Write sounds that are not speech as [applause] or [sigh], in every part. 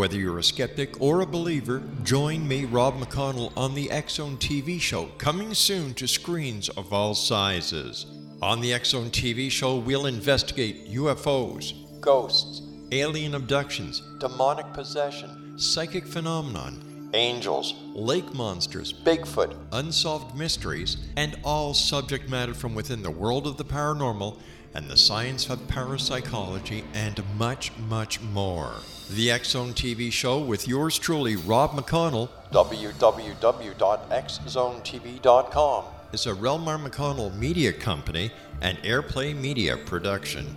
Whether you're a skeptic or a believer, join me, Rob McConnell, on the Zone TV show, coming soon to screens of all sizes. On the Zone TV show, we'll investigate UFOs, ghosts, alien abductions, demonic possession, psychic phenomenon, angels, lake monsters, Bigfoot, unsolved mysteries, and all subject matter from within the world of the paranormal and the science of parapsychology, and much, much more. The X Zone TV show with yours truly, Rob McConnell, www.xzonetv.com, is a Relmar McConnell media company and Airplay Media production.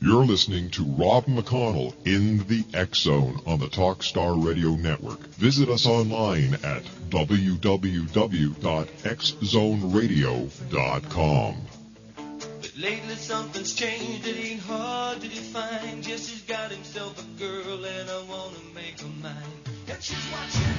You're listening to Rob McConnell in the X Zone on the Talkstar Radio Network. Visit us online at www.xzoneradio.com. But lately something's changed, it ain't hard to define. Jesse's got himself a girl and I wanna make her mine. And she's watching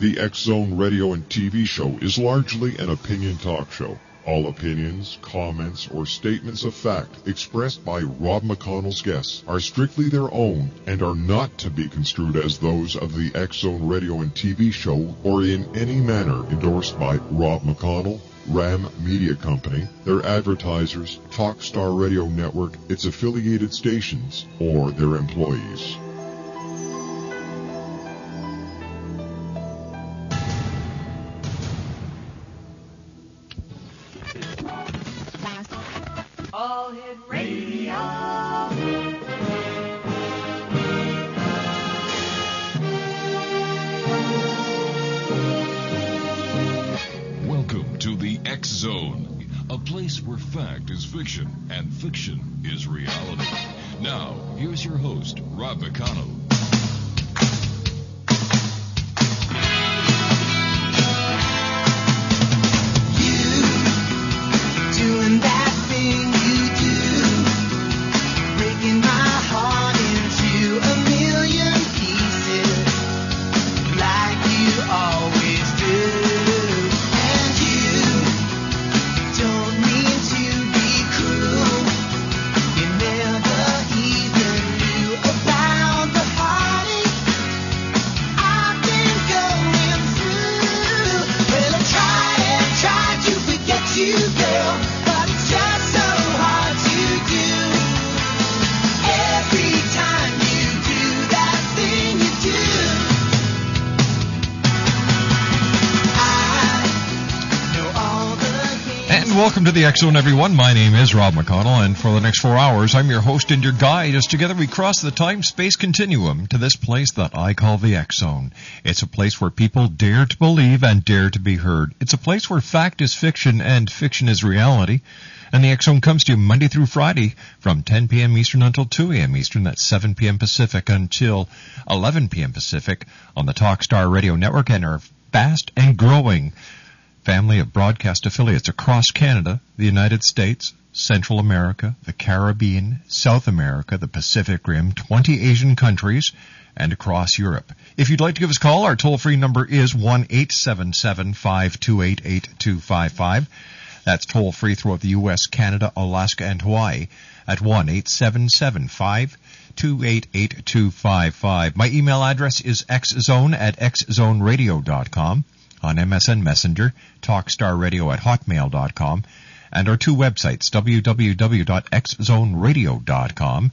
The X Zone radio and TV show is largely an opinion talk show. All opinions, comments, or statements of fact expressed by Rob McConnell's guests are strictly their own and are not to be construed as those of the X Zone radio and TV show or in any manner endorsed by Rob McConnell, Ram Media Company, their advertisers, Talkstar Radio Network, its affiliated stations, or their employees. To the Zone, everyone. My name is Rob McConnell, and for the next four hours, I'm your host and your guide as together we cross the time-space continuum to this place that I call the Zone. It's a place where people dare to believe and dare to be heard. It's a place where fact is fiction and fiction is reality. And the Zone comes to you Monday through Friday from 10 p.m. Eastern until 2 a.m. Eastern. That's 7 p.m. Pacific until 11 p.m. Pacific on the Talkstar Radio Network and our fast and growing family of broadcast affiliates across Canada, the United States, Central America, the Caribbean, South America, the Pacific Rim, 20 Asian countries, and across Europe. If you'd like to give us a call, our toll-free number is 1-877-528-8255. That's toll-free throughout the U.S., Canada, Alaska, and Hawaii at 1-877-528-8255. My email address is xzone at xzoneradio.com on MSN Messenger, talkstarradio at hotmail.com, and our two websites, www.xzoneradio.com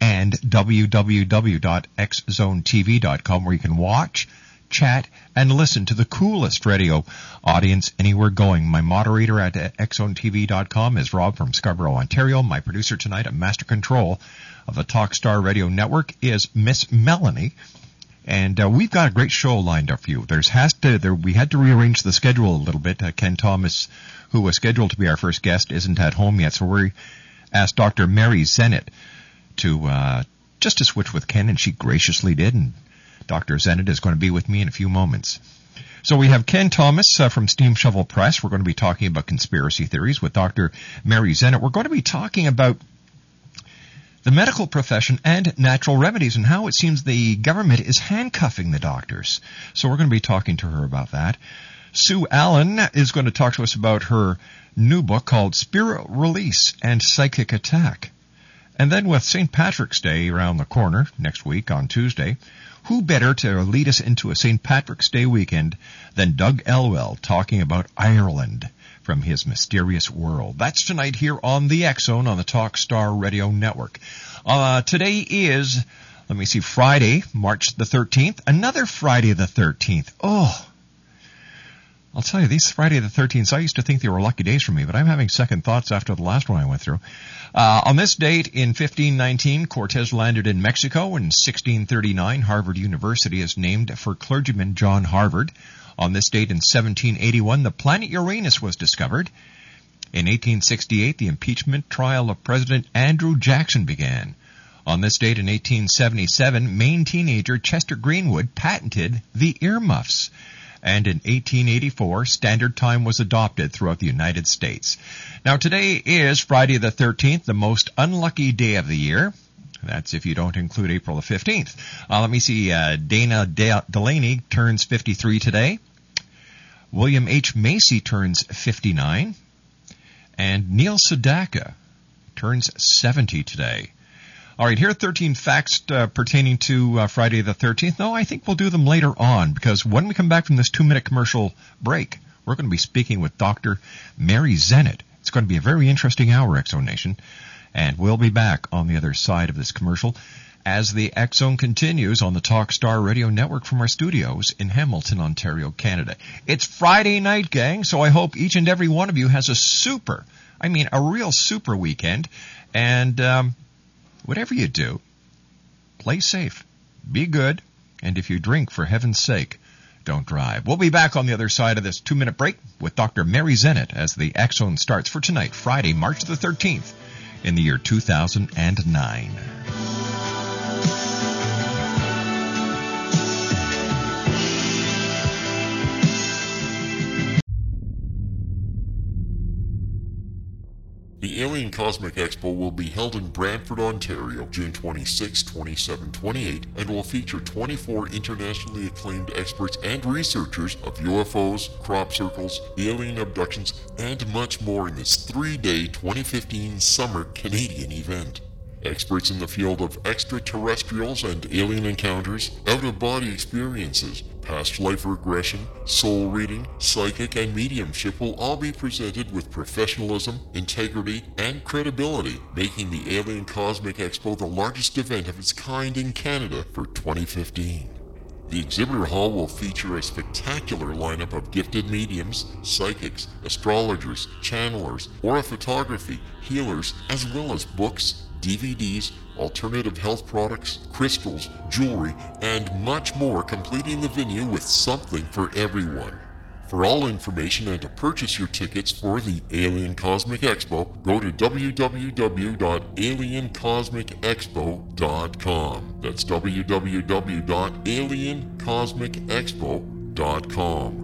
and www.xzonetv.com, where you can watch, chat, and listen to the coolest radio audience anywhere going. My moderator at xzonetv.com is Rob from Scarborough, Ontario. My producer tonight at Master Control of the Talkstar Radio Network is Miss Melanie. And uh, we've got a great show lined up for you. There's has to there we had to rearrange the schedule a little bit. Uh, Ken Thomas, who was scheduled to be our first guest, isn't at home yet, so we asked Dr. Mary Zennett to uh, just to switch with Ken, and she graciously did. And Dr. Zennett is going to be with me in a few moments. So we have Ken Thomas uh, from Steam Shovel Press. We're going to be talking about conspiracy theories with Dr. Mary Zennett. We're going to be talking about the medical profession and natural remedies and how it seems the government is handcuffing the doctors. So we're going to be talking to her about that. Sue Allen is going to talk to us about her new book called Spirit Release and Psychic Attack. And then with St. Patrick's Day around the corner next week on Tuesday, who better to lead us into a St. Patrick's Day weekend than Doug Elwell talking about Ireland from his mysterious world. That's tonight here on the Zone on the Talkstar Radio Network. Uh, today is, let me see, Friday, March the 13th. Another Friday the 13th. Oh, I'll tell you, these Friday the 13th, I used to think they were lucky days for me, but I'm having second thoughts after the last one I went through. Uh, on this date in 1519, Cortez landed in Mexico. In 1639, Harvard University is named for clergyman John Harvard. On this date in 1781, the planet Uranus was discovered. In 1868, the impeachment trial of President Andrew Jackson began. On this date in 1877, Maine teenager Chester Greenwood patented the earmuffs. And in 1884, Standard Time was adopted throughout the United States. Now today is Friday the 13th, the most unlucky day of the year. That's if you don't include April the 15th. Uh, let me see. Uh, Dana De- Delaney turns 53 today. William H. Macy turns 59. And Neil Sedaka turns 70 today. All right, here are 13 facts uh, pertaining to uh, Friday the 13th. No, I think we'll do them later on because when we come back from this two minute commercial break, we're going to be speaking with Dr. Mary Zennett. It's going to be a very interesting hour, Exo Nation. And we'll be back on the other side of this commercial as the Zone continues on the Talkstar Radio Network from our studios in Hamilton, Ontario, Canada. It's Friday night, gang, so I hope each and every one of you has a super, I mean, a real super weekend. And um, whatever you do, play safe, be good, and if you drink, for heaven's sake, don't drive. We'll be back on the other side of this two minute break with Dr. Mary Zennett as the Zone starts for tonight, Friday, March the 13th in the year 2009. The Alien Cosmic Expo will be held in Brantford, Ontario, June 26, 27, 28, and will feature 24 internationally acclaimed experts and researchers of UFOs, crop circles, alien abductions, and much more in this three-day 2015 summer Canadian event. Experts in the field of extraterrestrials and alien encounters, out-of-body experiences, past life regression, soul reading, psychic, and mediumship will all be presented with professionalism, integrity, and credibility, making the Alien Cosmic Expo the largest event of its kind in Canada for 2015. The exhibitor hall will feature a spectacular lineup of gifted mediums, psychics, astrologers, channelers, aura photography, healers, as well as books, DVDs, alternative health products, crystals, jewelry, and much more, completing the venue with something for everyone. For all information and to purchase your tickets for the Alien Cosmic Expo, go to www.aliencosmicexpo.com. That's www.aliencosmicexpo.com.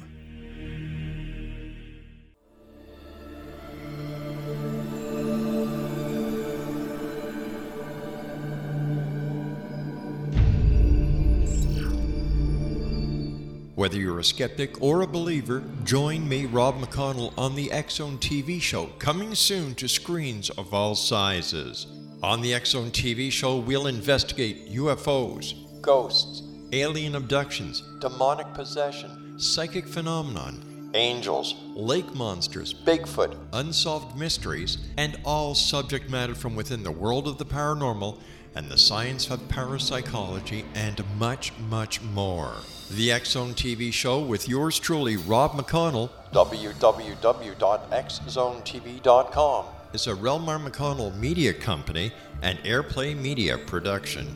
Whether you're a skeptic or a believer, join me, Rob McConnell, on the Zone TV show, coming soon to screens of all sizes. On the Zone TV show, we'll investigate UFOs, ghosts, alien abductions, demonic possession, psychic phenomenon, angels, lake monsters, Bigfoot, unsolved mysteries, and all subject matter from within the world of the paranormal and the science of parapsychology, and much, much more. The X Zone TV show with yours truly, Rob McConnell, www.xzonetv.com, is a Relmar McConnell media company and Airplay Media production.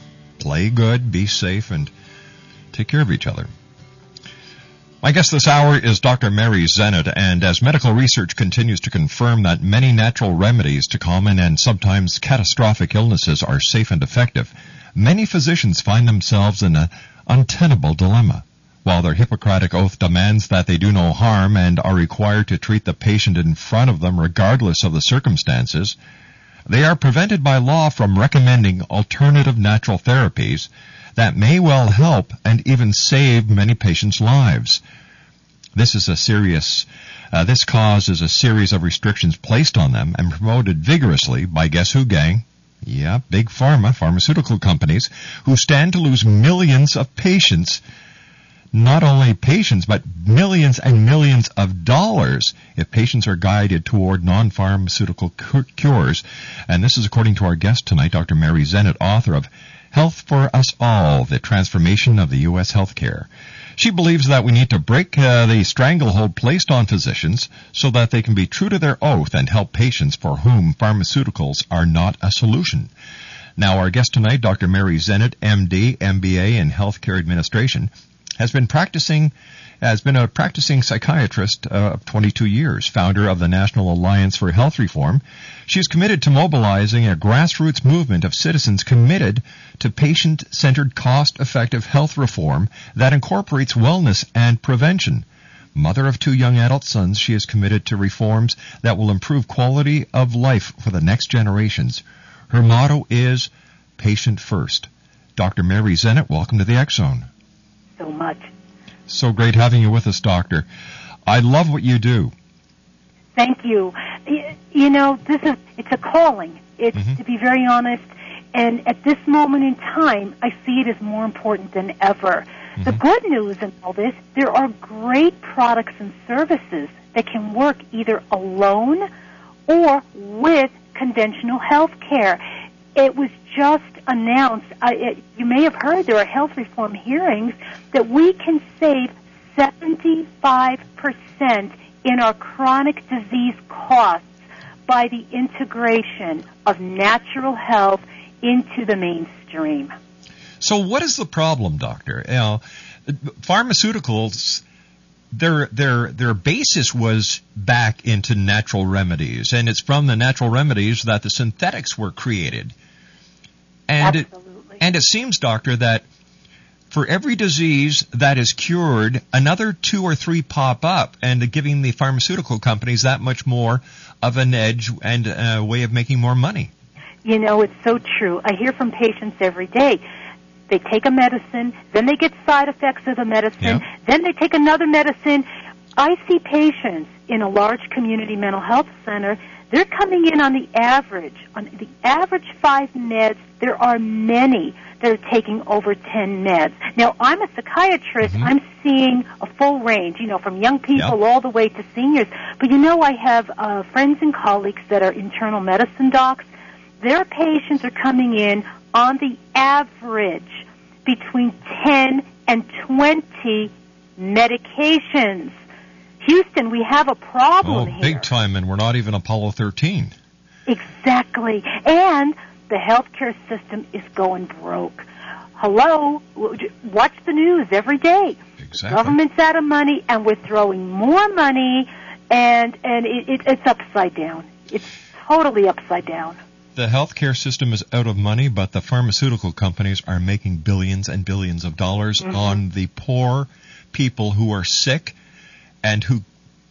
play good, be safe, and take care of each other. My guest this hour is Dr. Mary Zennett, and as medical research continues to confirm that many natural remedies to common and sometimes catastrophic illnesses are safe and effective, many physicians find themselves in an untenable dilemma. While their Hippocratic oath demands that they do no harm and are required to treat the patient in front of them regardless of the circumstances, they are prevented by law from recommending alternative natural therapies that may well help and even save many patients' lives. This is a serious, uh, this causes a series of restrictions placed on them and promoted vigorously by guess who gang? Yeah, big pharma, pharmaceutical companies, who stand to lose millions of patients not only patients, but millions and millions of dollars if patients are guided toward non-pharmaceutical cures. And this is according to our guest tonight, Dr. Mary Zennett, author of Health for Us All, The Transformation of the U.S. Healthcare. She believes that we need to break uh, the stranglehold placed on physicians so that they can be true to their oath and help patients for whom pharmaceuticals are not a solution. Now, our guest tonight, Dr. Mary Zennett, MD, MBA in Healthcare Administration, has been practicing has been a practicing psychiatrist uh, of 22 years, founder of the National Alliance for Health Reform. She is committed to mobilizing a grassroots movement of citizens committed to patient-centered, cost-effective health reform that incorporates wellness and prevention. Mother of two young adult sons, she is committed to reforms that will improve quality of life for the next generations. Her motto is patient first. Dr. Mary Zennett, welcome to the Zone so much. So great having you with us, Doctor. I love what you do. Thank you. You know, this is it's a calling. It's mm-hmm. to be very honest, and at this moment in time, I see it as more important than ever. Mm-hmm. The good news in all this, there are great products and services that can work either alone or with conventional health care. It was just announced, it, you may have heard there are health reform hearings, that we can save 75% in our chronic disease costs by the integration of natural health into the mainstream. So, what is the problem, doctor? You know, pharmaceuticals their their their basis was back into natural remedies, and it's from the natural remedies that the synthetics were created. And Absolutely. It, and it seems, doctor, that for every disease that is cured, another two or three pop up, and giving the pharmaceutical companies that much more of an edge and a way of making more money. You know, it's so true. I hear from patients every day. They take a medicine, then they get side effects of the medicine, yeah. then they take another medicine. I see patients in a large community mental health center they're coming in on the average, on the average five meds, there are many that are taking over 10 meds. Now, I'm a psychiatrist. Mm-hmm. I'm seeing a full range, you know, from young people yep. all the way to seniors. But you know, I have uh, friends and colleagues that are internal medicine docs. Their patients are coming in on the average between 10 and 20 medications. Houston, we have a problem oh, here. big time, and we're not even Apollo 13. Exactly. And the healthcare system is going broke. Hello, watch the news every day. Exactly. Government's out of money, and we're throwing more money, and and it, it, it's upside down. It's totally upside down. The healthcare system is out of money, but the pharmaceutical companies are making billions and billions of dollars mm-hmm. on the poor people who are sick and who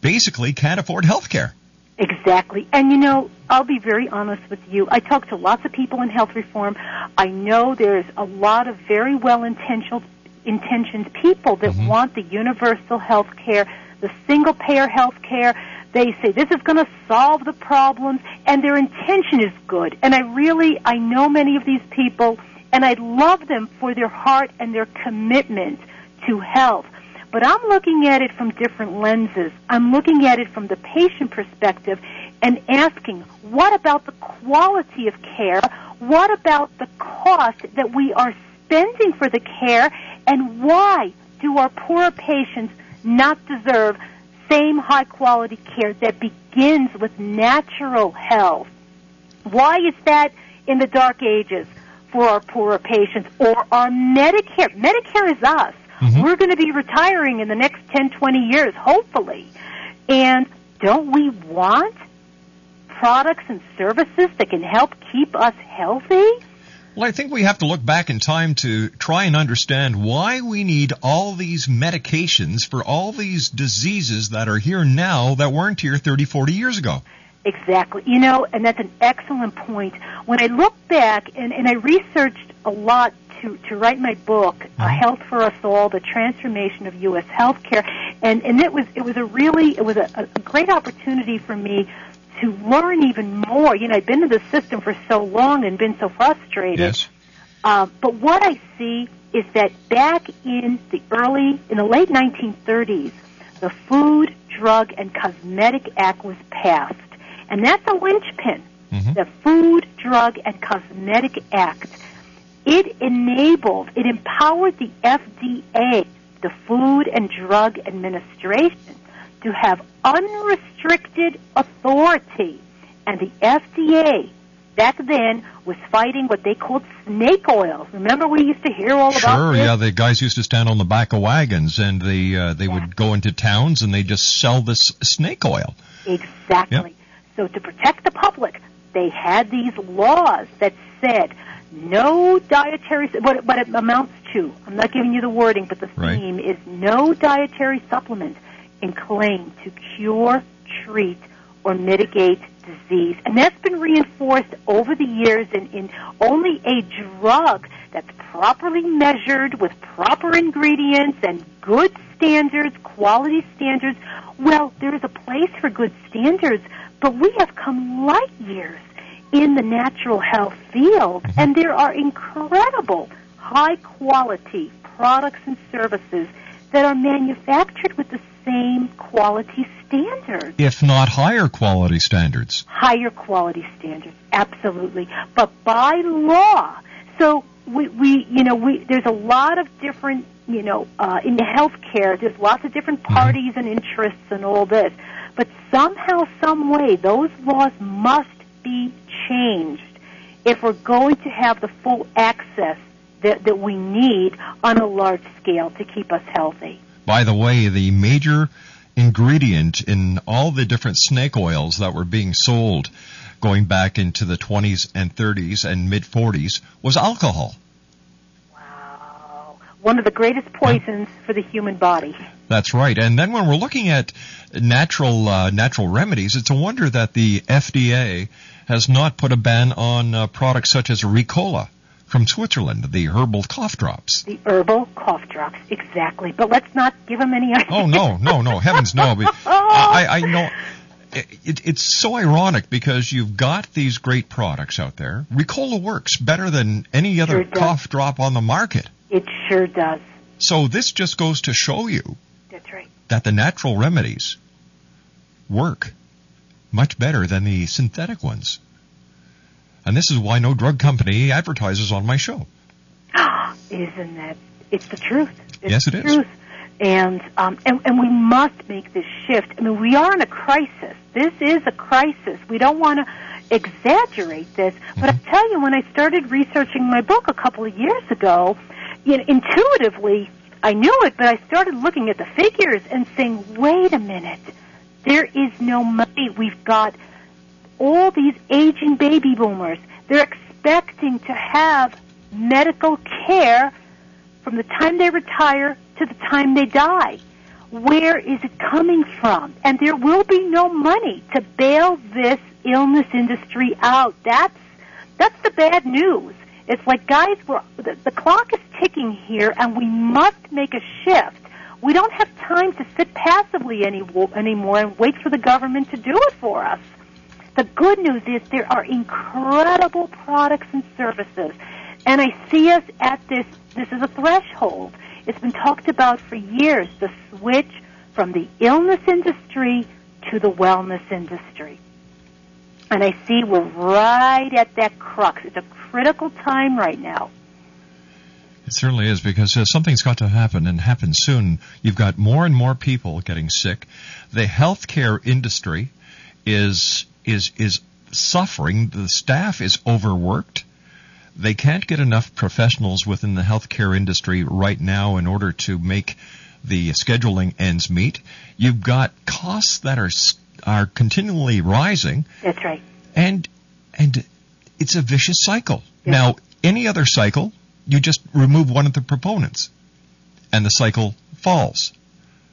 basically can't afford healthcare. Exactly. And you know, I'll be very honest with you. I talk to lots of people in health reform. I know there's a lot of very well intentioned intentioned people that mm-hmm. want the universal health care, the single payer health care. They say this is going to solve the problems and their intention is good. And I really I know many of these people and I love them for their heart and their commitment to health. But I'm looking at it from different lenses. I'm looking at it from the patient perspective and asking, what about the quality of care? What about the cost that we are spending for the care? And why do our poor patients not deserve same high quality care that begins with natural health? Why is that in the dark ages for our poorer patients or our Medicare? Medicare is us. Mm-hmm. We're going to be retiring in the next 10, 20 years, hopefully. And don't we want products and services that can help keep us healthy? Well, I think we have to look back in time to try and understand why we need all these medications for all these diseases that are here now that weren't here 30, 40 years ago. Exactly. You know, and that's an excellent point. When I look back and, and I researched a lot to, to write my book, uh, Health for Us All, The Transformation of U.S. Healthcare. and and it was it was a really it was a, a great opportunity for me to learn even more. You know, I'd been in the system for so long and been so frustrated. Yes. Uh, but what I see is that back in the early, in the late 1930s, the Food, Drug, and Cosmetic Act was passed. And that's a linchpin. Mhm. The Food, Drug, and Cosmetic Act. It enabled, it empowered the FDA, the Food and Drug Administration, to have unrestricted authority. And the FDA back then was fighting what they called snake oils. Remember we used to hear all about Sure, yeah. The guys used to stand on the back of wagons, and they uh, they would go into towns and they just sell this snake oil. Exactly. So to protect the public, they had these laws that said no dietary what what it amounts to. I'm not giving you the wording, but the Right. theme is no dietary supplement can claim to cure, treat, or mitigate disease. And that's been reinforced over the years in, in only a drug that's properly measured with proper ingredients and good standards, quality standards. Well, there is a place for good standards, but we have come light years in the natural health field, mm-hmm. and there are incredible high quality products and services that are manufactured with the same quality standards If not higher quality standards. higher quality standards, absolutely. But by law, so we, we you know, we there's a lot of different, you know, uh, in the healthcare, there's lots of different parties and interests and all this. But somehow, some way, those laws must be changed if we're going to have the full access that, that we need on a large scale to keep us healthy. By the way, the major ingredient in all the different snake oils that were being sold going back into the 20s and 30s and mid 40s was alcohol. Wow. One of the greatest poisons for the human body. That's right. And then when we're looking at natural uh, natural remedies, it's a wonder that the FDA has not put a ban on uh, products such as Ricola from Switzerland, the herbal cough drops. The herbal cough drops, exactly. But let's not give them any ideas. Oh no, no, no, heavens no! [laughs] But I, I know it, it's so ironic because you've got these great products out there. Ricola works better than any other Sure cough drop on the market. It sure does. So this just goes to show you That's right. that the natural remedies work much better than the synthetic ones. And this is why no drug company advertises on my show. [gasps] Isn't that? It's the truth. It's Yes, it the is. Truth. And, um, and and we must make this shift. I mean, we are in a crisis. This is a crisis. We don't want to exaggerate this, but I tell you, when I started researching my book a couple of years ago, you know, intuitively I knew it, but I started looking at the figures and saying, "Wait a minute, there is no money. We've got all these aging baby boomers. They're expecting to have medical care from the time they retire to the time they die. Where is it coming from? And there will be no money to bail this illness industry out. That's that's the bad news. It's like guys, we're, the, the clock is ticking here, and we must make a shift. We don't have time to sit passively any, anymore and wait for the government to do it for us. The good news is there are incredible products and services. And I see us at this, this is a threshold. It's been talked about for years, the switch from the illness industry to the wellness industry. And I see we're right at that crux. It's a critical time right now. It certainly is because uh, something's got to happen and happen soon. You've got more and more people getting sick. The healthcare industry is is is suffering. The staff is overworked. They can't get enough professionals within the healthcare industry right now in order to make the scheduling ends meet. You've got costs that are are continually rising That's right. and and it's a vicious cycle. Yeah. Now, any other cycle, you just remove one of the proponents, and the cycle falls.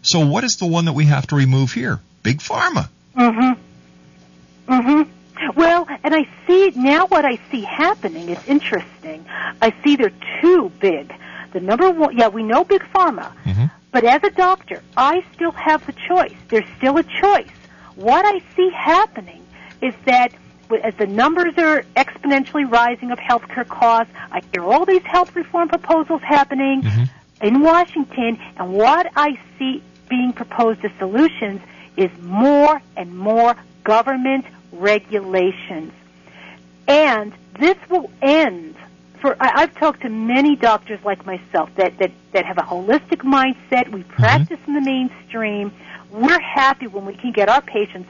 So, what is the one that we have to remove here? Big pharma. Mm-hmm. Mm-hmm. Well, and I see now what I see happening is interesting. I see they're too big. The number one, yeah, we know big pharma. Mhm. But as a doctor, I still have the choice. There's still a choice. What I see happening is that as the numbers are exponentially rising of healthcare costs, I hear all these health reform proposals happening Mm-hmm. in Washington, and what I see being proposed as solutions is more and more government regulations. And this will end for I, I've talked to many doctors like myself that, that, that have a holistic mindset. We mm-hmm. practice in the mainstream. We're happy when we can get our patients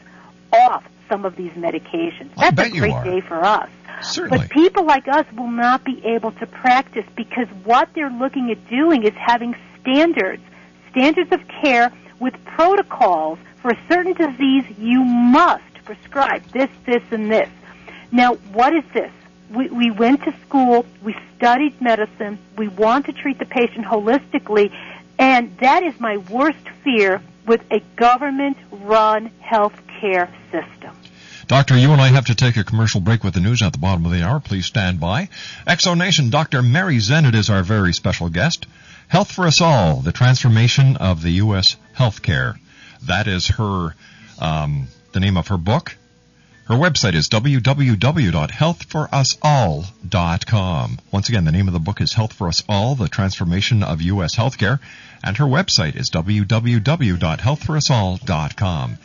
off some of these medications. I That's a great day for us. Certainly. But people like us will not be able to practice because what they're looking at doing is having standards, standards of care with protocols for a certain disease you must prescribe this, this, and this. Now, what is this? We, we went to school, we studied medicine, we want to treat the patient holistically, and that is my worst fear with a government run health care system. Doctor, you and I have to take a commercial break with the news at the bottom of the hour. Please stand by. Exonation, Dr. Mary Zennett is our very special guest. Health for Us All, the transformation of the U.S. healthcare. That is her, um, the name of her book. Her website is www.healthforusall.com. Once again, the name of the book is Health for Us All, the transformation of U.S. healthcare. And her website is www.healthforusall.com.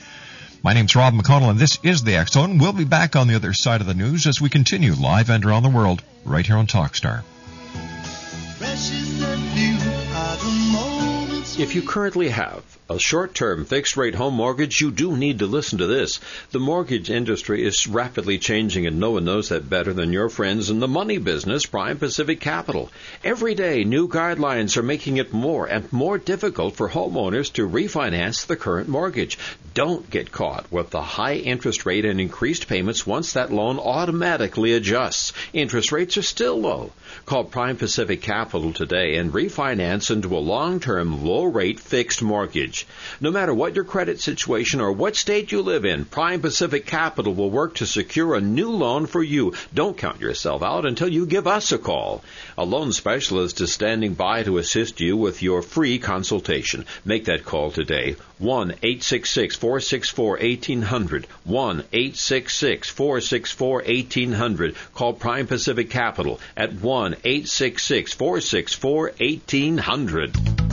My name's Rob McConnell, and this is the X Zone. We'll be back on the other side of the news as we continue live and around the world right here on Talkstar. Precious and few are the moments If you currently have a short term fixed rate home mortgage, you do need to listen to this. The mortgage industry is rapidly changing, and no one knows that better than your friends in the money business, Prime Pacific Capital. Every day, new guidelines are making it more and more difficult for homeowners to refinance the current mortgage. Don't get caught with the high interest rate and increased payments once that loan automatically adjusts. Interest rates are still low. Call Prime Pacific Capital today and refinance into a long term, low rate fixed mortgage. No matter what your credit situation or what state you live in, Prime Pacific Capital will work to secure a new loan for you. Don't count yourself out until you give us a call. A loan specialist is standing by to assist you with your free consultation. Make that call today. 1 866 464 1800. 1 866 464 1800. Call Prime Pacific Capital at 1 866 464 1800.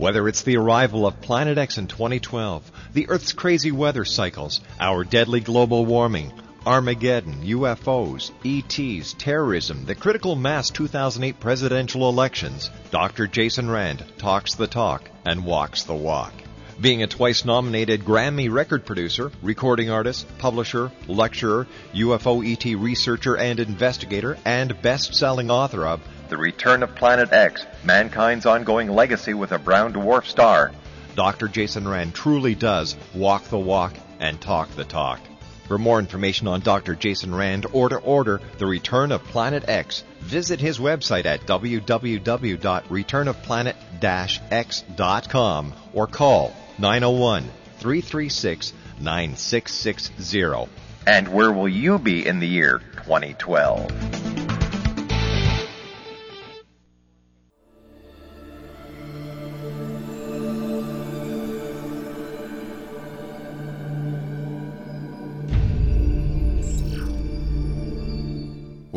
Whether it's the arrival of Planet X in 2012, the Earth's crazy weather cycles, our deadly global warming, Armageddon, UFOs, ETs, terrorism, the critical mass 2008 presidential elections, Dr. Jason Rand talks the talk and walks the walk. Being a twice nominated Grammy record producer, recording artist, publisher, lecturer, UFO ET researcher and investigator, and best selling author of The Return of Planet X Mankind's Ongoing Legacy with a Brown Dwarf Star, Dr. Jason Rand truly does walk the walk and talk the talk. For more information on Dr. Jason Rand or to order The Return of Planet X, visit his website at www.returnofplanet-x.com or call 901-336-9660. And where will you be in the year 2012?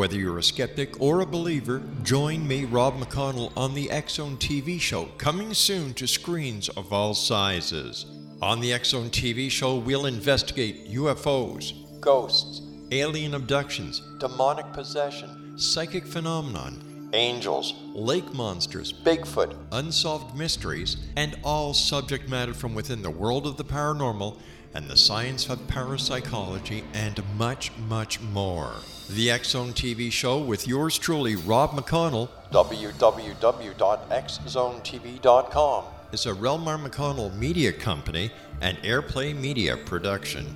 Whether you're a skeptic or a believer, join me, Rob McConnell, on the X Zone TV show, coming soon to screens of all sizes. On the X Zone TV show, we'll investigate UFOs, ghosts, alien abductions, demonic possession, psychic phenomenon, angels, lake monsters, Bigfoot, unsolved mysteries, and all subject matter from within the world of the paranormal and the science of parapsychology, and much, much more. The X Zone TV show with yours truly, Rob McConnell, www.xzonetv.com, is a Relmar McConnell media company and Airplay Media production.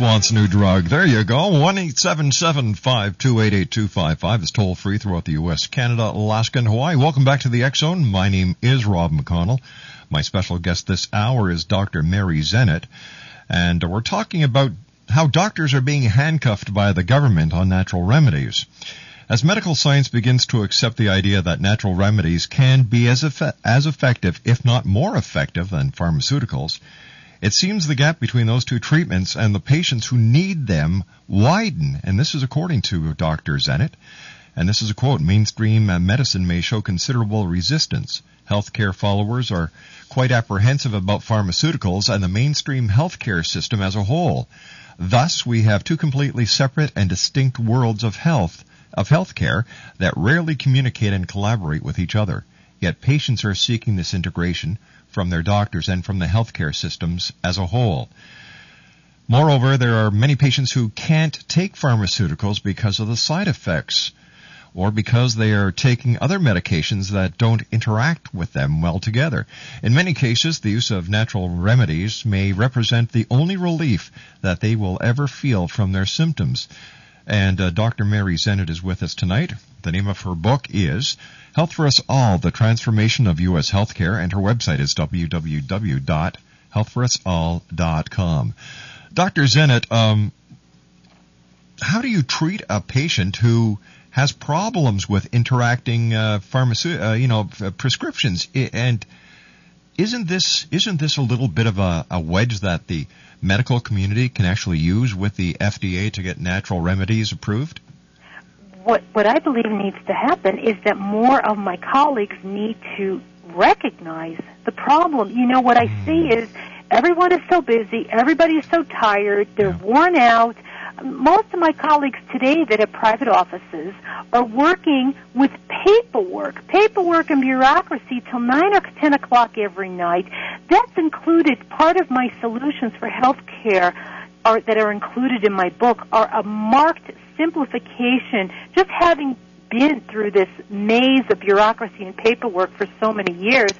wants new drug. There you go. One eight seven seven five two eight eight two five five is toll free throughout the U.S., Canada, Alaska, and Hawaii. Welcome back to the X Zone. My name is Rob McConnell. My special guest this hour is Dr. Mary Zennett, and we're talking about how doctors are being handcuffed by the government on natural remedies. As medical science begins to accept the idea that natural remedies can be as, as effective, if not more effective, than pharmaceuticals, it seems the gap between those two treatments and the patients who need them widen, and this is according to Dr. Zennett. And this is a quote, mainstream medicine may show considerable resistance. Healthcare followers are quite apprehensive about pharmaceuticals and the mainstream healthcare system as a whole. Thus, we have two completely separate and distinct worlds of health, of healthcare that rarely communicate and collaborate with each other. Yet patients are seeking this integration from their doctors and from the healthcare systems as a whole. Moreover, there are many patients who can't take pharmaceuticals because of the side effects or because they are taking other medications that don't interact with them well together. In many cases, the use of natural remedies may represent the only relief that they will ever feel from their symptoms. And uh, Dr. Mary Zennett is with us tonight. The name of her book is Health for Us All, The Transformation of U.S. Healthcare, and her website is www.healthforusall.com. Dr. Zennett, um, how do you treat a patient who has problems with interacting uh, pharmacy, uh, you know, prescriptions? And isn't this isn't this a little bit of a, a wedge that the medical community can actually use with the FDA to get natural remedies approved? What what I believe needs to happen is that more of my colleagues need to recognize the problem. You know what I hmm. see is everyone is so busy, everybody is so tired, they're worn out. Most of my colleagues today that have private offices are working with paperwork, paperwork and bureaucracy till nine or ten o'clock every night. That's included. Part of my solutions for health care are, that are included in my book are a marked simplification. Just having been through this maze of bureaucracy and paperwork for so many years,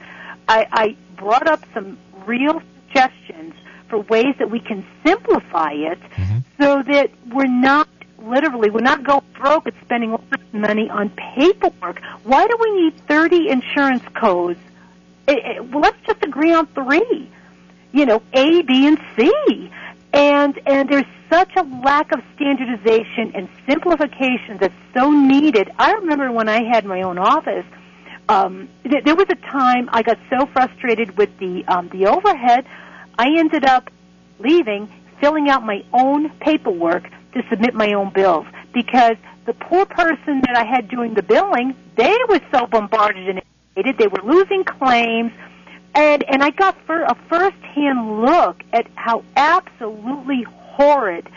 I, I brought up some real suggestions for ways that we can simplify it so that we're not literally we're not going broke at spending all this money on paperwork. Why do we need 30 insurance codes? Eh, eh, well, let's just agree on three. You know, A, B, and C. And and there's such a lack of standardization and simplification that's so needed. I remember when I had my own office, um, th- there was a time I got so frustrated with the um, the overhead, I ended up leaving, filling out my own paperwork to submit my own bills because the poor person that I had doing the billing, they were so bombarded and inundated, they were losing claims, and and I got for a first-hand look at how absolutely horrid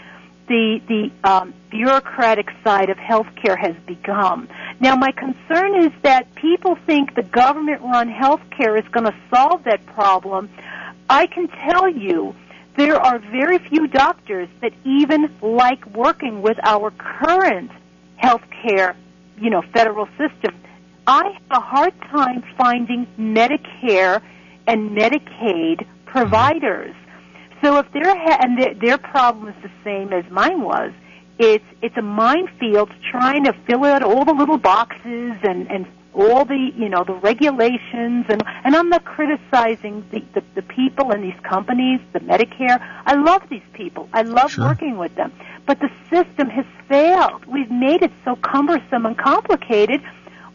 the the um, bureaucratic side of healthcare has become. Now, my concern is that people think the government-run healthcare is going to solve that problem. I can tell you there are very few doctors that even like working with our current healthcare, you know, federal system. I have a hard time finding Medicare and Medicaid providers. So if their ha- and their, their problem is the same as mine was, it's it's a minefield trying to fill out all the little boxes and and all the you know the regulations and and I'm not criticizing the the, the people in these companies, the Medicare. I love these people. I love working with them. But the system has failed. We've made it so cumbersome and complicated.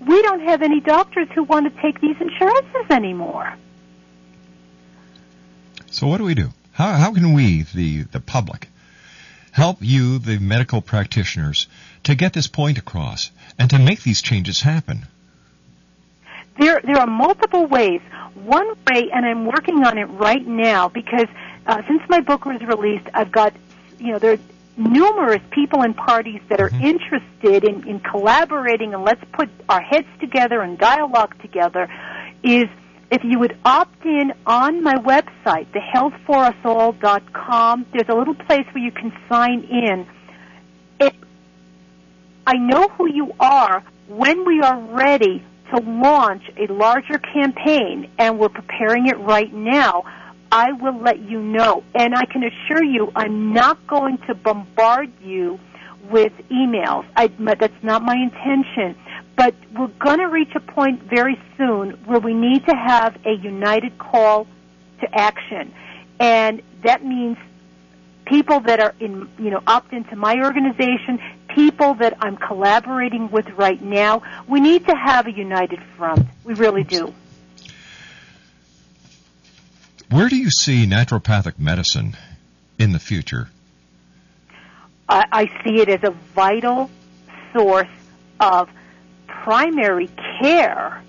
We don't have any doctors who want to take these insurances anymore. So what do we do? How, how can we, the, the public, help you, the medical practitioners, to get this point across and to make these changes happen? There, there are multiple ways. One way, and I'm working on it right now because uh, since my book was released, I've got, you know, there are numerous people and parties that are interested in, in collaborating and let's put our heads together and dialogue together. Is if you would opt in on my website, thehealthforusall.com, there's a little place where you can sign in. It, I know who you are when we are ready to launch a larger campaign, and we're preparing it right now. I will let you know. And I can assure you, I'm not going to bombard you with emails. I, that's not my intention. But we're going to reach a point very soon where we need to have a united call to action. And that means people that are in, you know, opt into my organization, people that I'm collaborating with right now. We need to have a united front. We really do. Where do you see naturopathic medicine in the future? I, I see it as a vital source of primary care.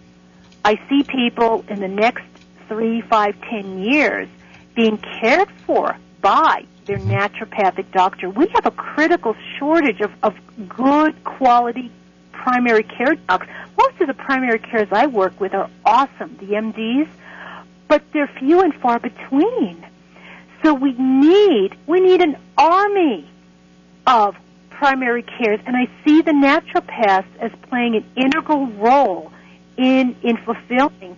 I see people in the next three, five, ten years being cared for by their naturopathic doctor. We have a critical shortage of, of good quality primary care docs. Most of the primary cares I work with are awesome, the MDs, but they're few and far between. So we need we need an army of primary cares, and I see the naturopaths as playing an integral role in in fulfilling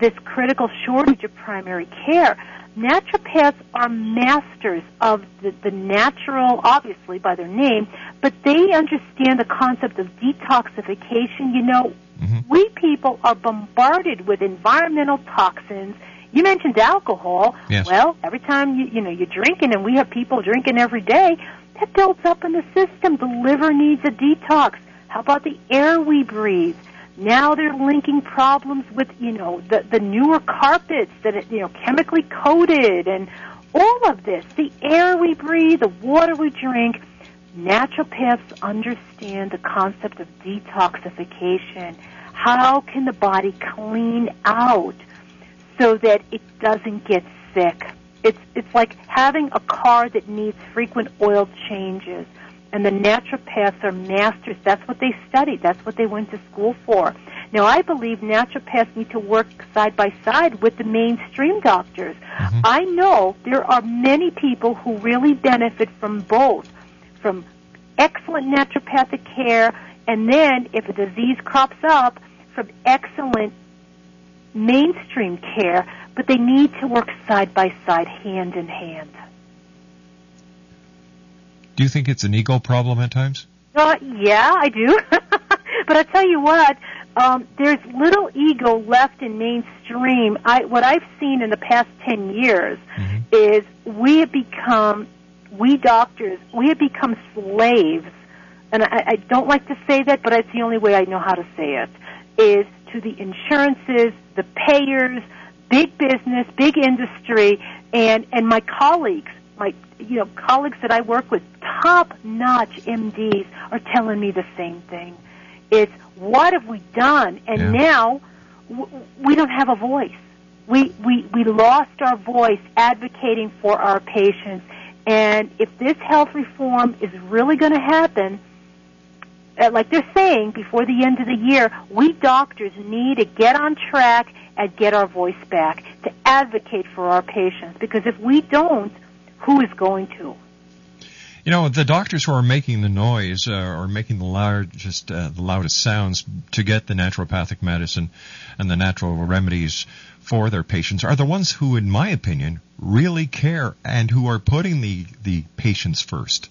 this critical shortage of primary care. Naturopaths are masters of the, the natural, obviously by their name, but they understand the concept of detoxification. You know, mm-hmm. we people are bombarded with environmental toxins. You mentioned alcohol. Yes. Well, every time you you know you're drinking, and we have people drinking every day. That builds up in the system. The liver needs a detox. How about the air we breathe? Now they're linking problems with, you know, the, the newer carpets that, are, you know, chemically coated and all of this. The air we breathe, the water we drink. Naturopaths understand the concept of detoxification. How can the body clean out so that it doesn't get sick? It's, it's like having a car that needs frequent oil changes and the naturopaths are masters. That's what they studied. That's what they went to school for. Now, I believe naturopaths need to work side by side with the mainstream doctors. Mm-hmm. I know there are many people who really benefit from both, from excellent naturopathic care, and then if a disease crops up, from excellent mainstream care, but they need to work side by side, hand in hand. Do you think it's an ego problem at times? Uh, yeah, I do. [laughs] but I tell you what, um, there's little ego left in mainstream. I, what I've seen in the past 10 years is we have become, we doctors, we have become slaves, and I, I don't like to say that, but it's the only way I know how to say it, is to the insurances, the payers, big business, big industry, and, and my colleagues, my you know colleagues that I work with, top notch MDs are telling me the same thing. It's what have we done? And Yeah. now w- we don't have a voice. We we we lost our voice advocating for our patients. And if this health reform is really going to happen, uh, like they're saying before the end of the year, we doctors need to get on track and get our voice back to advocate for our patients. Because if we don't, who is going to? You know, the doctors who are making the noise uh, or making the largest, uh, the loudest sounds to get the naturopathic medicine and the natural remedies for their patients are the ones who, in my opinion, really care and who are putting the, the patients first.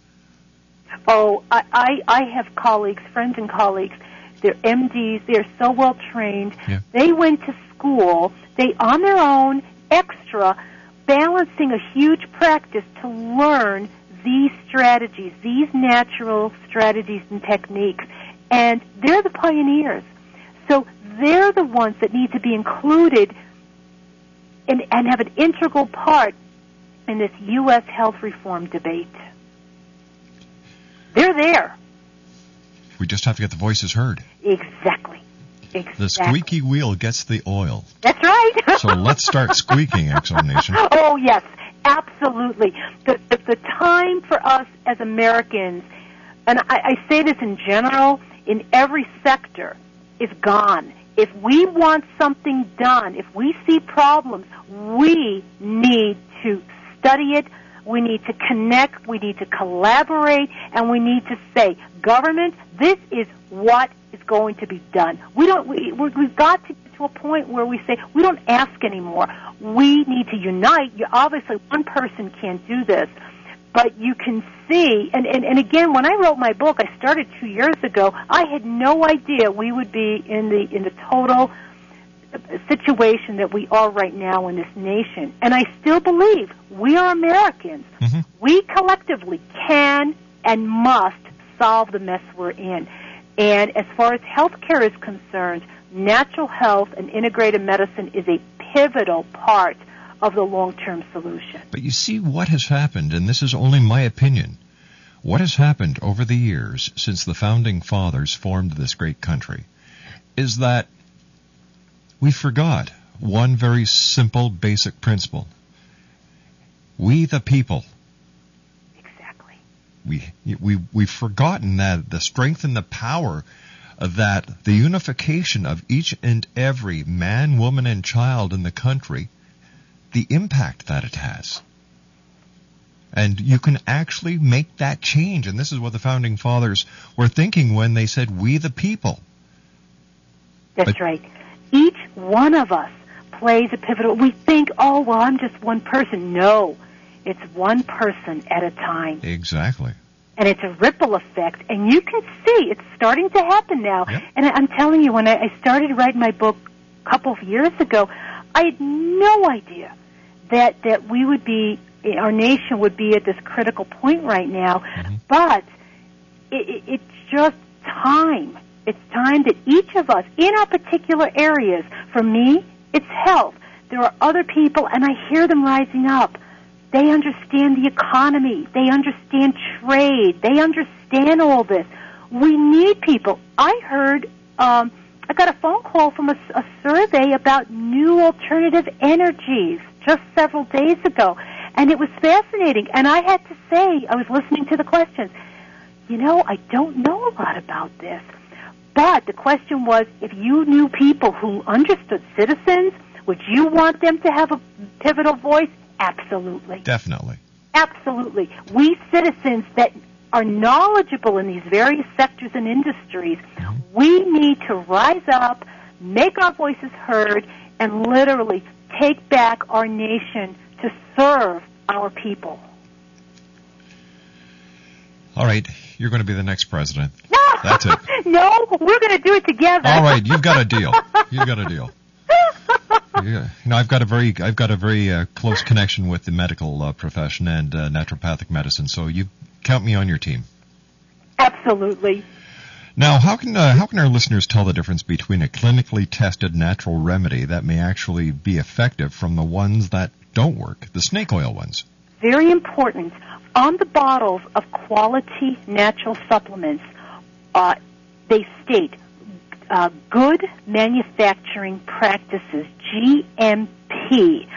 Oh, I, I, I have colleagues, friends and colleagues. They're MDs. They're so well trained. Yeah. They went to school. They, on their own, extra, balancing a huge practice to learn these strategies, these natural strategies and techniques. And they're the pioneers. So they're the ones that need to be included and, and have an integral part in this U.S. health reform debate. They're there. We just have to get the voices heard. Exactly. Exactly. The squeaky wheel gets the oil. That's right. So let's start squeaking, [laughs] X Zone Nation. Oh yes, absolutely. The, the the time for us as Americans, and I, I say this in general, in every sector, is gone. If we want something done, if we see problems, we need to study it. We need to connect. We need to collaborate, and we need to say, government, this is what going to be done. We don't. We, we- we've got to get to a point where we say we don't ask anymore. We need to unite. You, obviously, one person can't do this, but you can see. And, and and again, when I wrote my book, I started two years ago. I had no idea we would be in the in the total situation that we are right now in this nation. And I still believe we are Americans. Mm-hmm. We collectively can and must solve the mess we're in. And as far as healthcare is concerned, natural health and integrated medicine is a pivotal part of the long-term solution. But you see what has happened, and this is only my opinion. What has happened over the years since the founding fathers formed this great country is that we forgot one very simple basic principle. We the people. We, we, we've forgotten that the strength and the power that the unification of each and every man, woman, and child in the country, the impact that it has. And you can actually make that change. And this is what the founding fathers were thinking when they said, we the people. That's But- right. Each one of us plays a pivotal. We think, oh, well, I'm just one person. No, it's one person at a time. Exactly. and it's a ripple effect, and you can see it's starting to happen now. Yep. And I'm telling you, when I started writing my book a couple of years ago, I had no idea that that we would be, eh, our nation would be at this critical point right now. Mm-hmm. but it, it, it's just time. It's time that each of us, in our particular areas, for me, it's health. There are other people, and I hear them rising up. They understand the economy. They understand trade. They understand all this. We need people. I heard, um, I got a phone call from a, a survey about new alternative energies just several days ago, and it was fascinating. And I had to say, I was listening to the questions. You know, I don't know a lot about this. But the question was, if you knew people who understood citizens, would you want them to have a pivotal voice? Absolutely. Definitely. Absolutely. We citizens that are knowledgeable in these various sectors and industries, mm-hmm. we need to rise up, make our voices heard, and literally take back our nation to serve our people. All right, you're going to be the next president. No, That's it. [laughs] no, we're going to do it together. All right, you've got a deal. [laughs] You've got a deal. Yeah. You know, I've got a very, I've got a very uh, close connection with the medical uh, profession and uh, naturopathic medicine. So you count me on your team. Absolutely. Now, how can uh, how can our listeners tell the difference between a clinically tested natural remedy that may actually be effective from the ones that don't work, the snake oil ones? Very important. On the bottles of quality natural supplements, uh, they state uh, good manufacturing practices, GMP.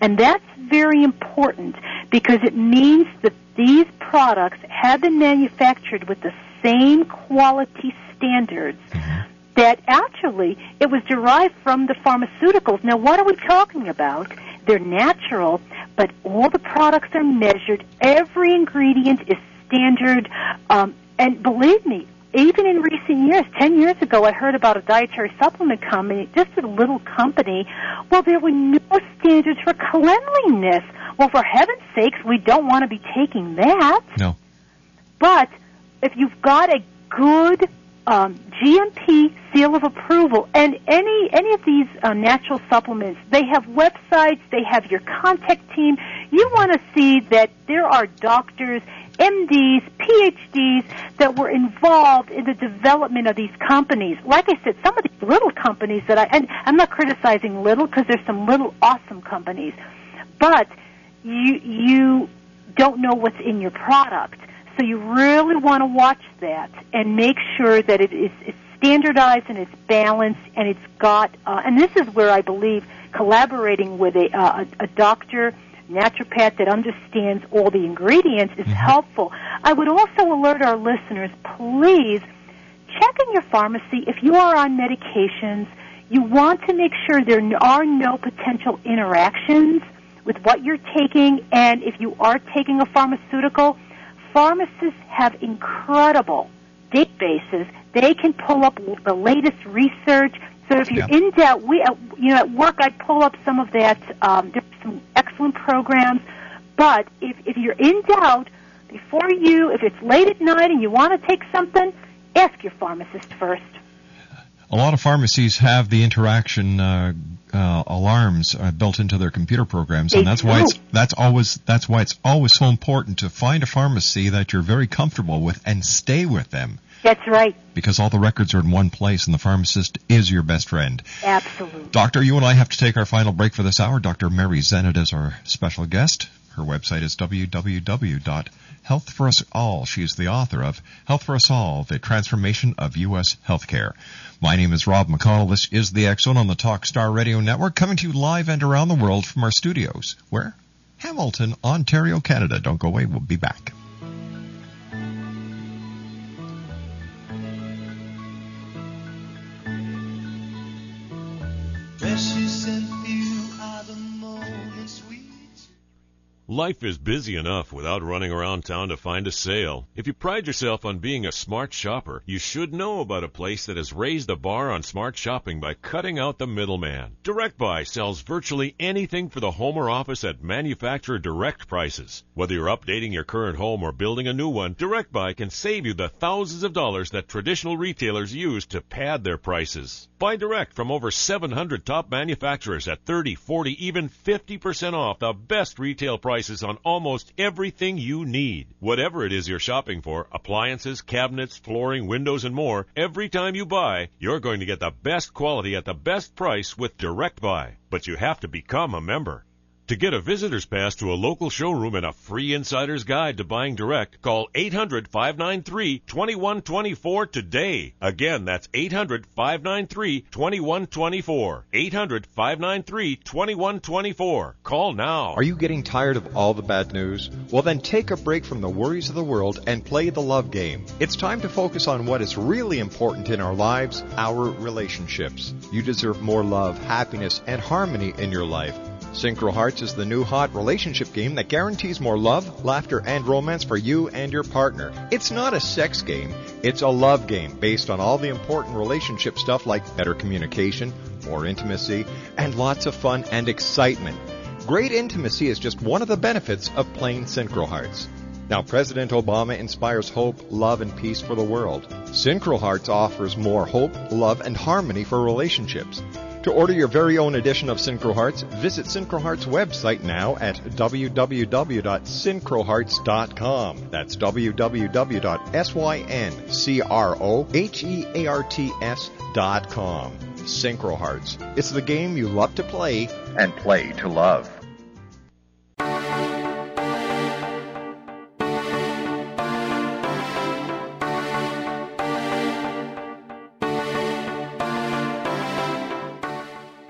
And that's very important because it means that these products have been manufactured with the same quality standards that actually it was derived from the pharmaceuticals. Now, what are we talking about? They're natural, but all the products are measured. Every ingredient is standard. Um, and believe me, even in recent years, 10 years ago, I heard about a dietary supplement company, just a little company. Well, there were no standards for cleanliness. Well, for heaven's sakes, we don't want to be taking that. No. But if you've got a good um, GMP seal of approval, and any any of these uh, natural supplements, they have websites, they have your contact team. You want to see that there are doctors, MDs, PhDs that were involved in the development of these companies. Like I said, some of these little companies that I and I'm not criticizing little because there's some little awesome companies, but you you don't know what's in your product. So you really want to watch that and make sure that it is it's standardized and it's balanced and it's got. Uh, and this is where I believe collaborating with a, uh, a, a doctor, naturopath that understands all the ingredients is helpful. I would also alert our listeners, please check in your pharmacy if you are on medications. You want to make sure there are no potential interactions with what you're taking, and if you are taking a pharmaceutical, pharmacists have incredible databases. They can pull up the latest research. So if you're Yeah. in doubt, we, you know, at work I pull up some of that. Um, some excellent programs. But if, if you're in doubt, before you, if it's late at night and you want to take something, ask your pharmacist first. A lot of pharmacies have the interaction uh, uh, alarms uh, built into their computer programs, and They that's why it's that's always that's why it's always so important to find a pharmacy that you're very comfortable with and stay with them That's right. because all the records are in one place, and the pharmacist is your best friend. Absolutely. Doctor, you and I have to take our final break for this hour. Dr. Mary Zennett is our special guest. Her website is www.healthforusall. She's the author of Health for Us All, The Transformation of U.S. Healthcare. My name is Rob McConnell. This is the Zone on the Talkstar Radio Network, coming to you live and around the world from our studios. Where? Hamilton, Ontario, Canada. Don't go away. We'll be back. Life is busy enough without running around town to find a sale. If you pride yourself on being a smart shopper, you should know about a place that has raised the bar on smart shopping by cutting out the middleman. Direct Buy sells virtually anything for the home or office at manufacturer direct prices. Whether you're updating your current home or building a new one, Direct Buy can save you the thousands of dollars that traditional retailers use to pad their prices. Buy direct from over 700 top manufacturers at 30, 40, even 50% off the best retail prices on almost everything you need. Whatever it is you're shopping for, appliances, cabinets, flooring, windows, and more, every time you buy, you're going to get the best quality at the best price with Direct Buy. But you have to become a member. To get a visitor's pass to a local showroom and a free insider's guide to buying direct, call 800 593 2124 today. Again, that's 800 593 2124. 800 593 2124. Call now. Are you getting tired of all the bad news? Well, then take a break from the worries of the world and play the love game. It's time to focus on what is really important in our lives our relationships. You deserve more love, happiness, and harmony in your life. Synchro Hearts is the new hot relationship game that guarantees more love, laughter, and romance for you and your partner. It's not a sex game, it's a love game based on all the important relationship stuff like better communication, more intimacy, and lots of fun and excitement. Great intimacy is just one of the benefits of playing Synchro Hearts. Now, President Obama inspires hope, love, and peace for the world. Synchro Hearts offers more hope, love, and harmony for relationships. To order your very own edition of Synchro Hearts, visit Synchro Hearts website now at www.synchrohearts.com. That's www.synchrohearts.com. Synchro Hearts. It's the game you love to play and play to love.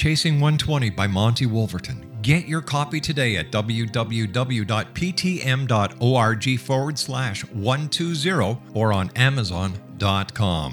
Chasing 120 by Monte Wolverton. Get your copy today at www.ptm.org forward slash 120 or on amazon.com.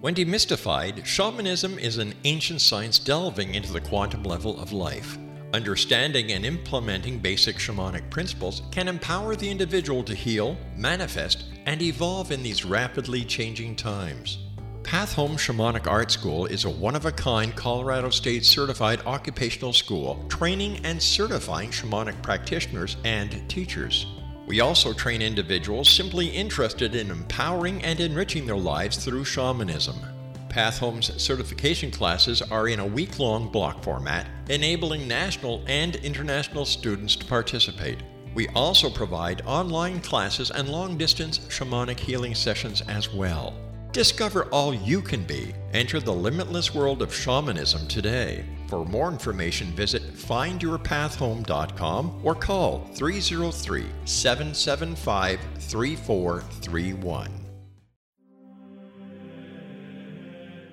When demystified, shamanism is an ancient science delving into the quantum level of life. Understanding and implementing basic shamanic principles can empower the individual to heal, manifest, and evolve in these rapidly changing times. Path Home Shamanic Art School is a one of a kind Colorado State certified occupational school training and certifying shamanic practitioners and teachers. We also train individuals simply interested in empowering and enriching their lives through shamanism. Path Home's certification classes are in a week long block format, enabling national and international students to participate. We also provide online classes and long distance shamanic healing sessions as well. Discover all you can be. Enter the limitless world of shamanism today. For more information, visit findyourpathhome.com or call 303 775 3431.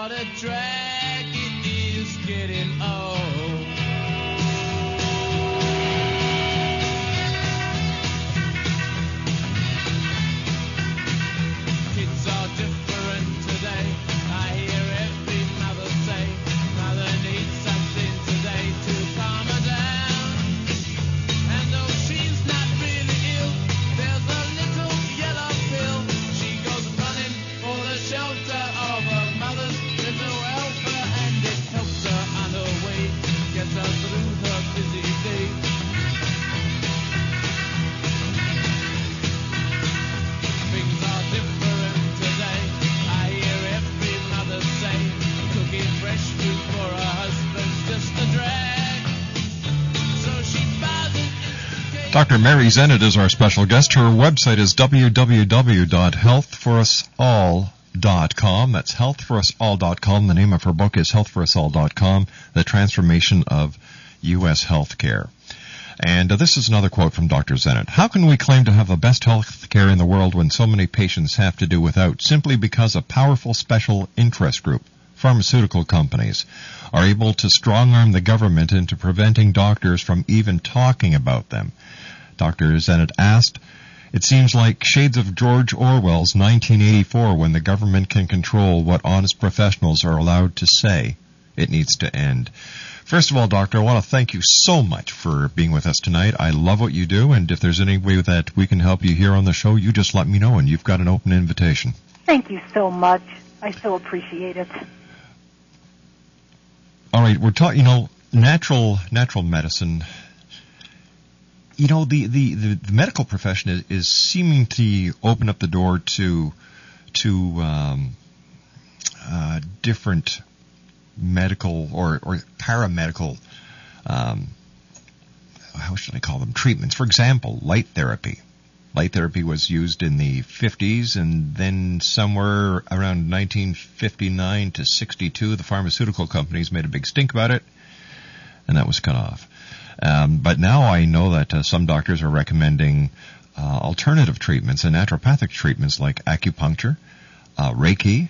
What a drag Dr. Mary Zennett is our special guest. Her website is www.healthforusall.com. That's healthforusall.com. The name of her book is healthforusall.com, The Transformation of U.S. Healthcare. And uh, this is another quote from Dr. Zennett. How can we claim to have the best health care in the world when so many patients have to do without simply because a powerful special interest group, pharmaceutical companies, are able to strong arm the government into preventing doctors from even talking about them? Dr. Zennett asked, it seems like shades of George Orwell's 1984 when the government can control what honest professionals are allowed to say. It needs to end. First of all, Doctor, I want to thank you so much for being with us tonight. I love what you do, and if there's any way that we can help you here on the show, you just let me know, and you've got an open invitation. Thank you so much. I so appreciate it. All right, we're talking, you know, natural natural medicine. You know, the, the, the, the medical profession is, is seeming to open up the door to to um, uh, different medical or, or paramedical um, how should I call them treatments. For example, light therapy. Light therapy was used in the 50s, and then somewhere around 1959 to 62, the pharmaceutical companies made a big stink about it, and that was cut off. Um, but now I know that uh, some doctors are recommending uh, alternative treatments and naturopathic treatments like acupuncture, uh, Reiki,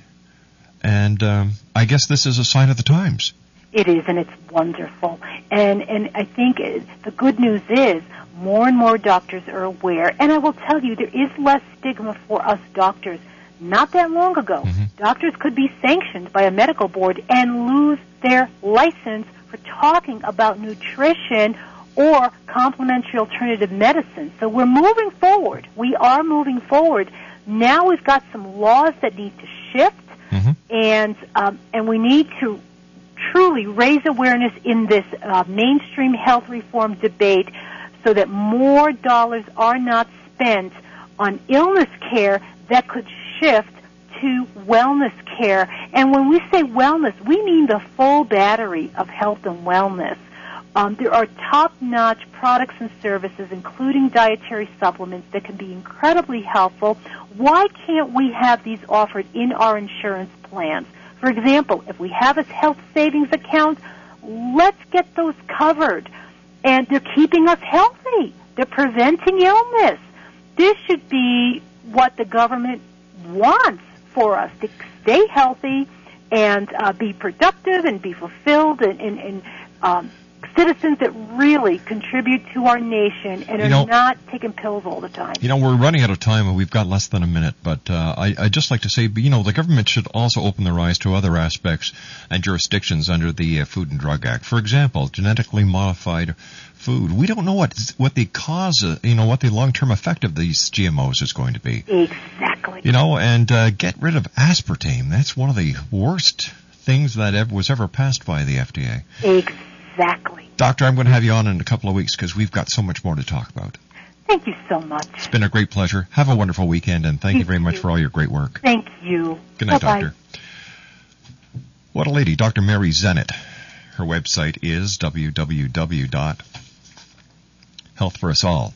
and um, I guess this is a sign of the times. It is, and it's wonderful. And and I think it, the good news is more and more doctors are aware. And I will tell you, there is less stigma for us doctors. Not that long ago, doctors could be sanctioned by a medical board and lose their license for talking about nutrition or complementary alternative medicine. So we're moving forward. We are moving forward. Now we've got some laws that need to shift, and um, and we need to truly raise awareness in this uh, mainstream health reform debate so that more dollars are not spent on illness care that could shift to wellness care. And when we say wellness, we mean the full battery of health and wellness. Um, there are top-notch products and services, including dietary supplements, that can be incredibly helpful. Why can't we have these offered in our insurance plans? For example, if we have a health savings account, let's get those covered. And they're keeping us healthy. They're preventing illness. This should be what the government wants for us to stay healthy and uh, be productive and be fulfilled and, and, and um, citizens that really contribute to our nation and are You know- not taking pills all the time. You know, we're running out of time and we've got less than a minute, but uh, I, I'd just like to say, you know, the government should also open their eyes to other aspects and jurisdictions under the uh, Food and Drug Act. For example, genetically modified food. We don't know what what the cause, uh, you know, what the long-term effect of these GMOs is going to be. Exactly. You know, and uh, get rid of aspartame. That's one of the worst things that ever was ever passed by the FDA. Exactly. Doctor, I'm going to have you on in a couple of weeks because we've got so much more to talk about. Thank you so much. It's been a great pleasure. Have a wonderful weekend, and thank you very much for all your great work. Thank you. Good night, Bye-bye. Doctor. What a lady, Dr. Mary Zennett. Her website is www.healthforusall.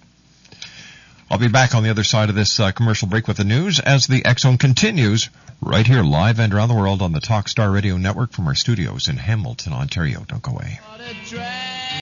I'll be back on the other side of this uh, commercial break with the news as the X Zone continues right here live and around the world on the Talkstar Radio Network from our studios in Hamilton, Ontario. Don't go away.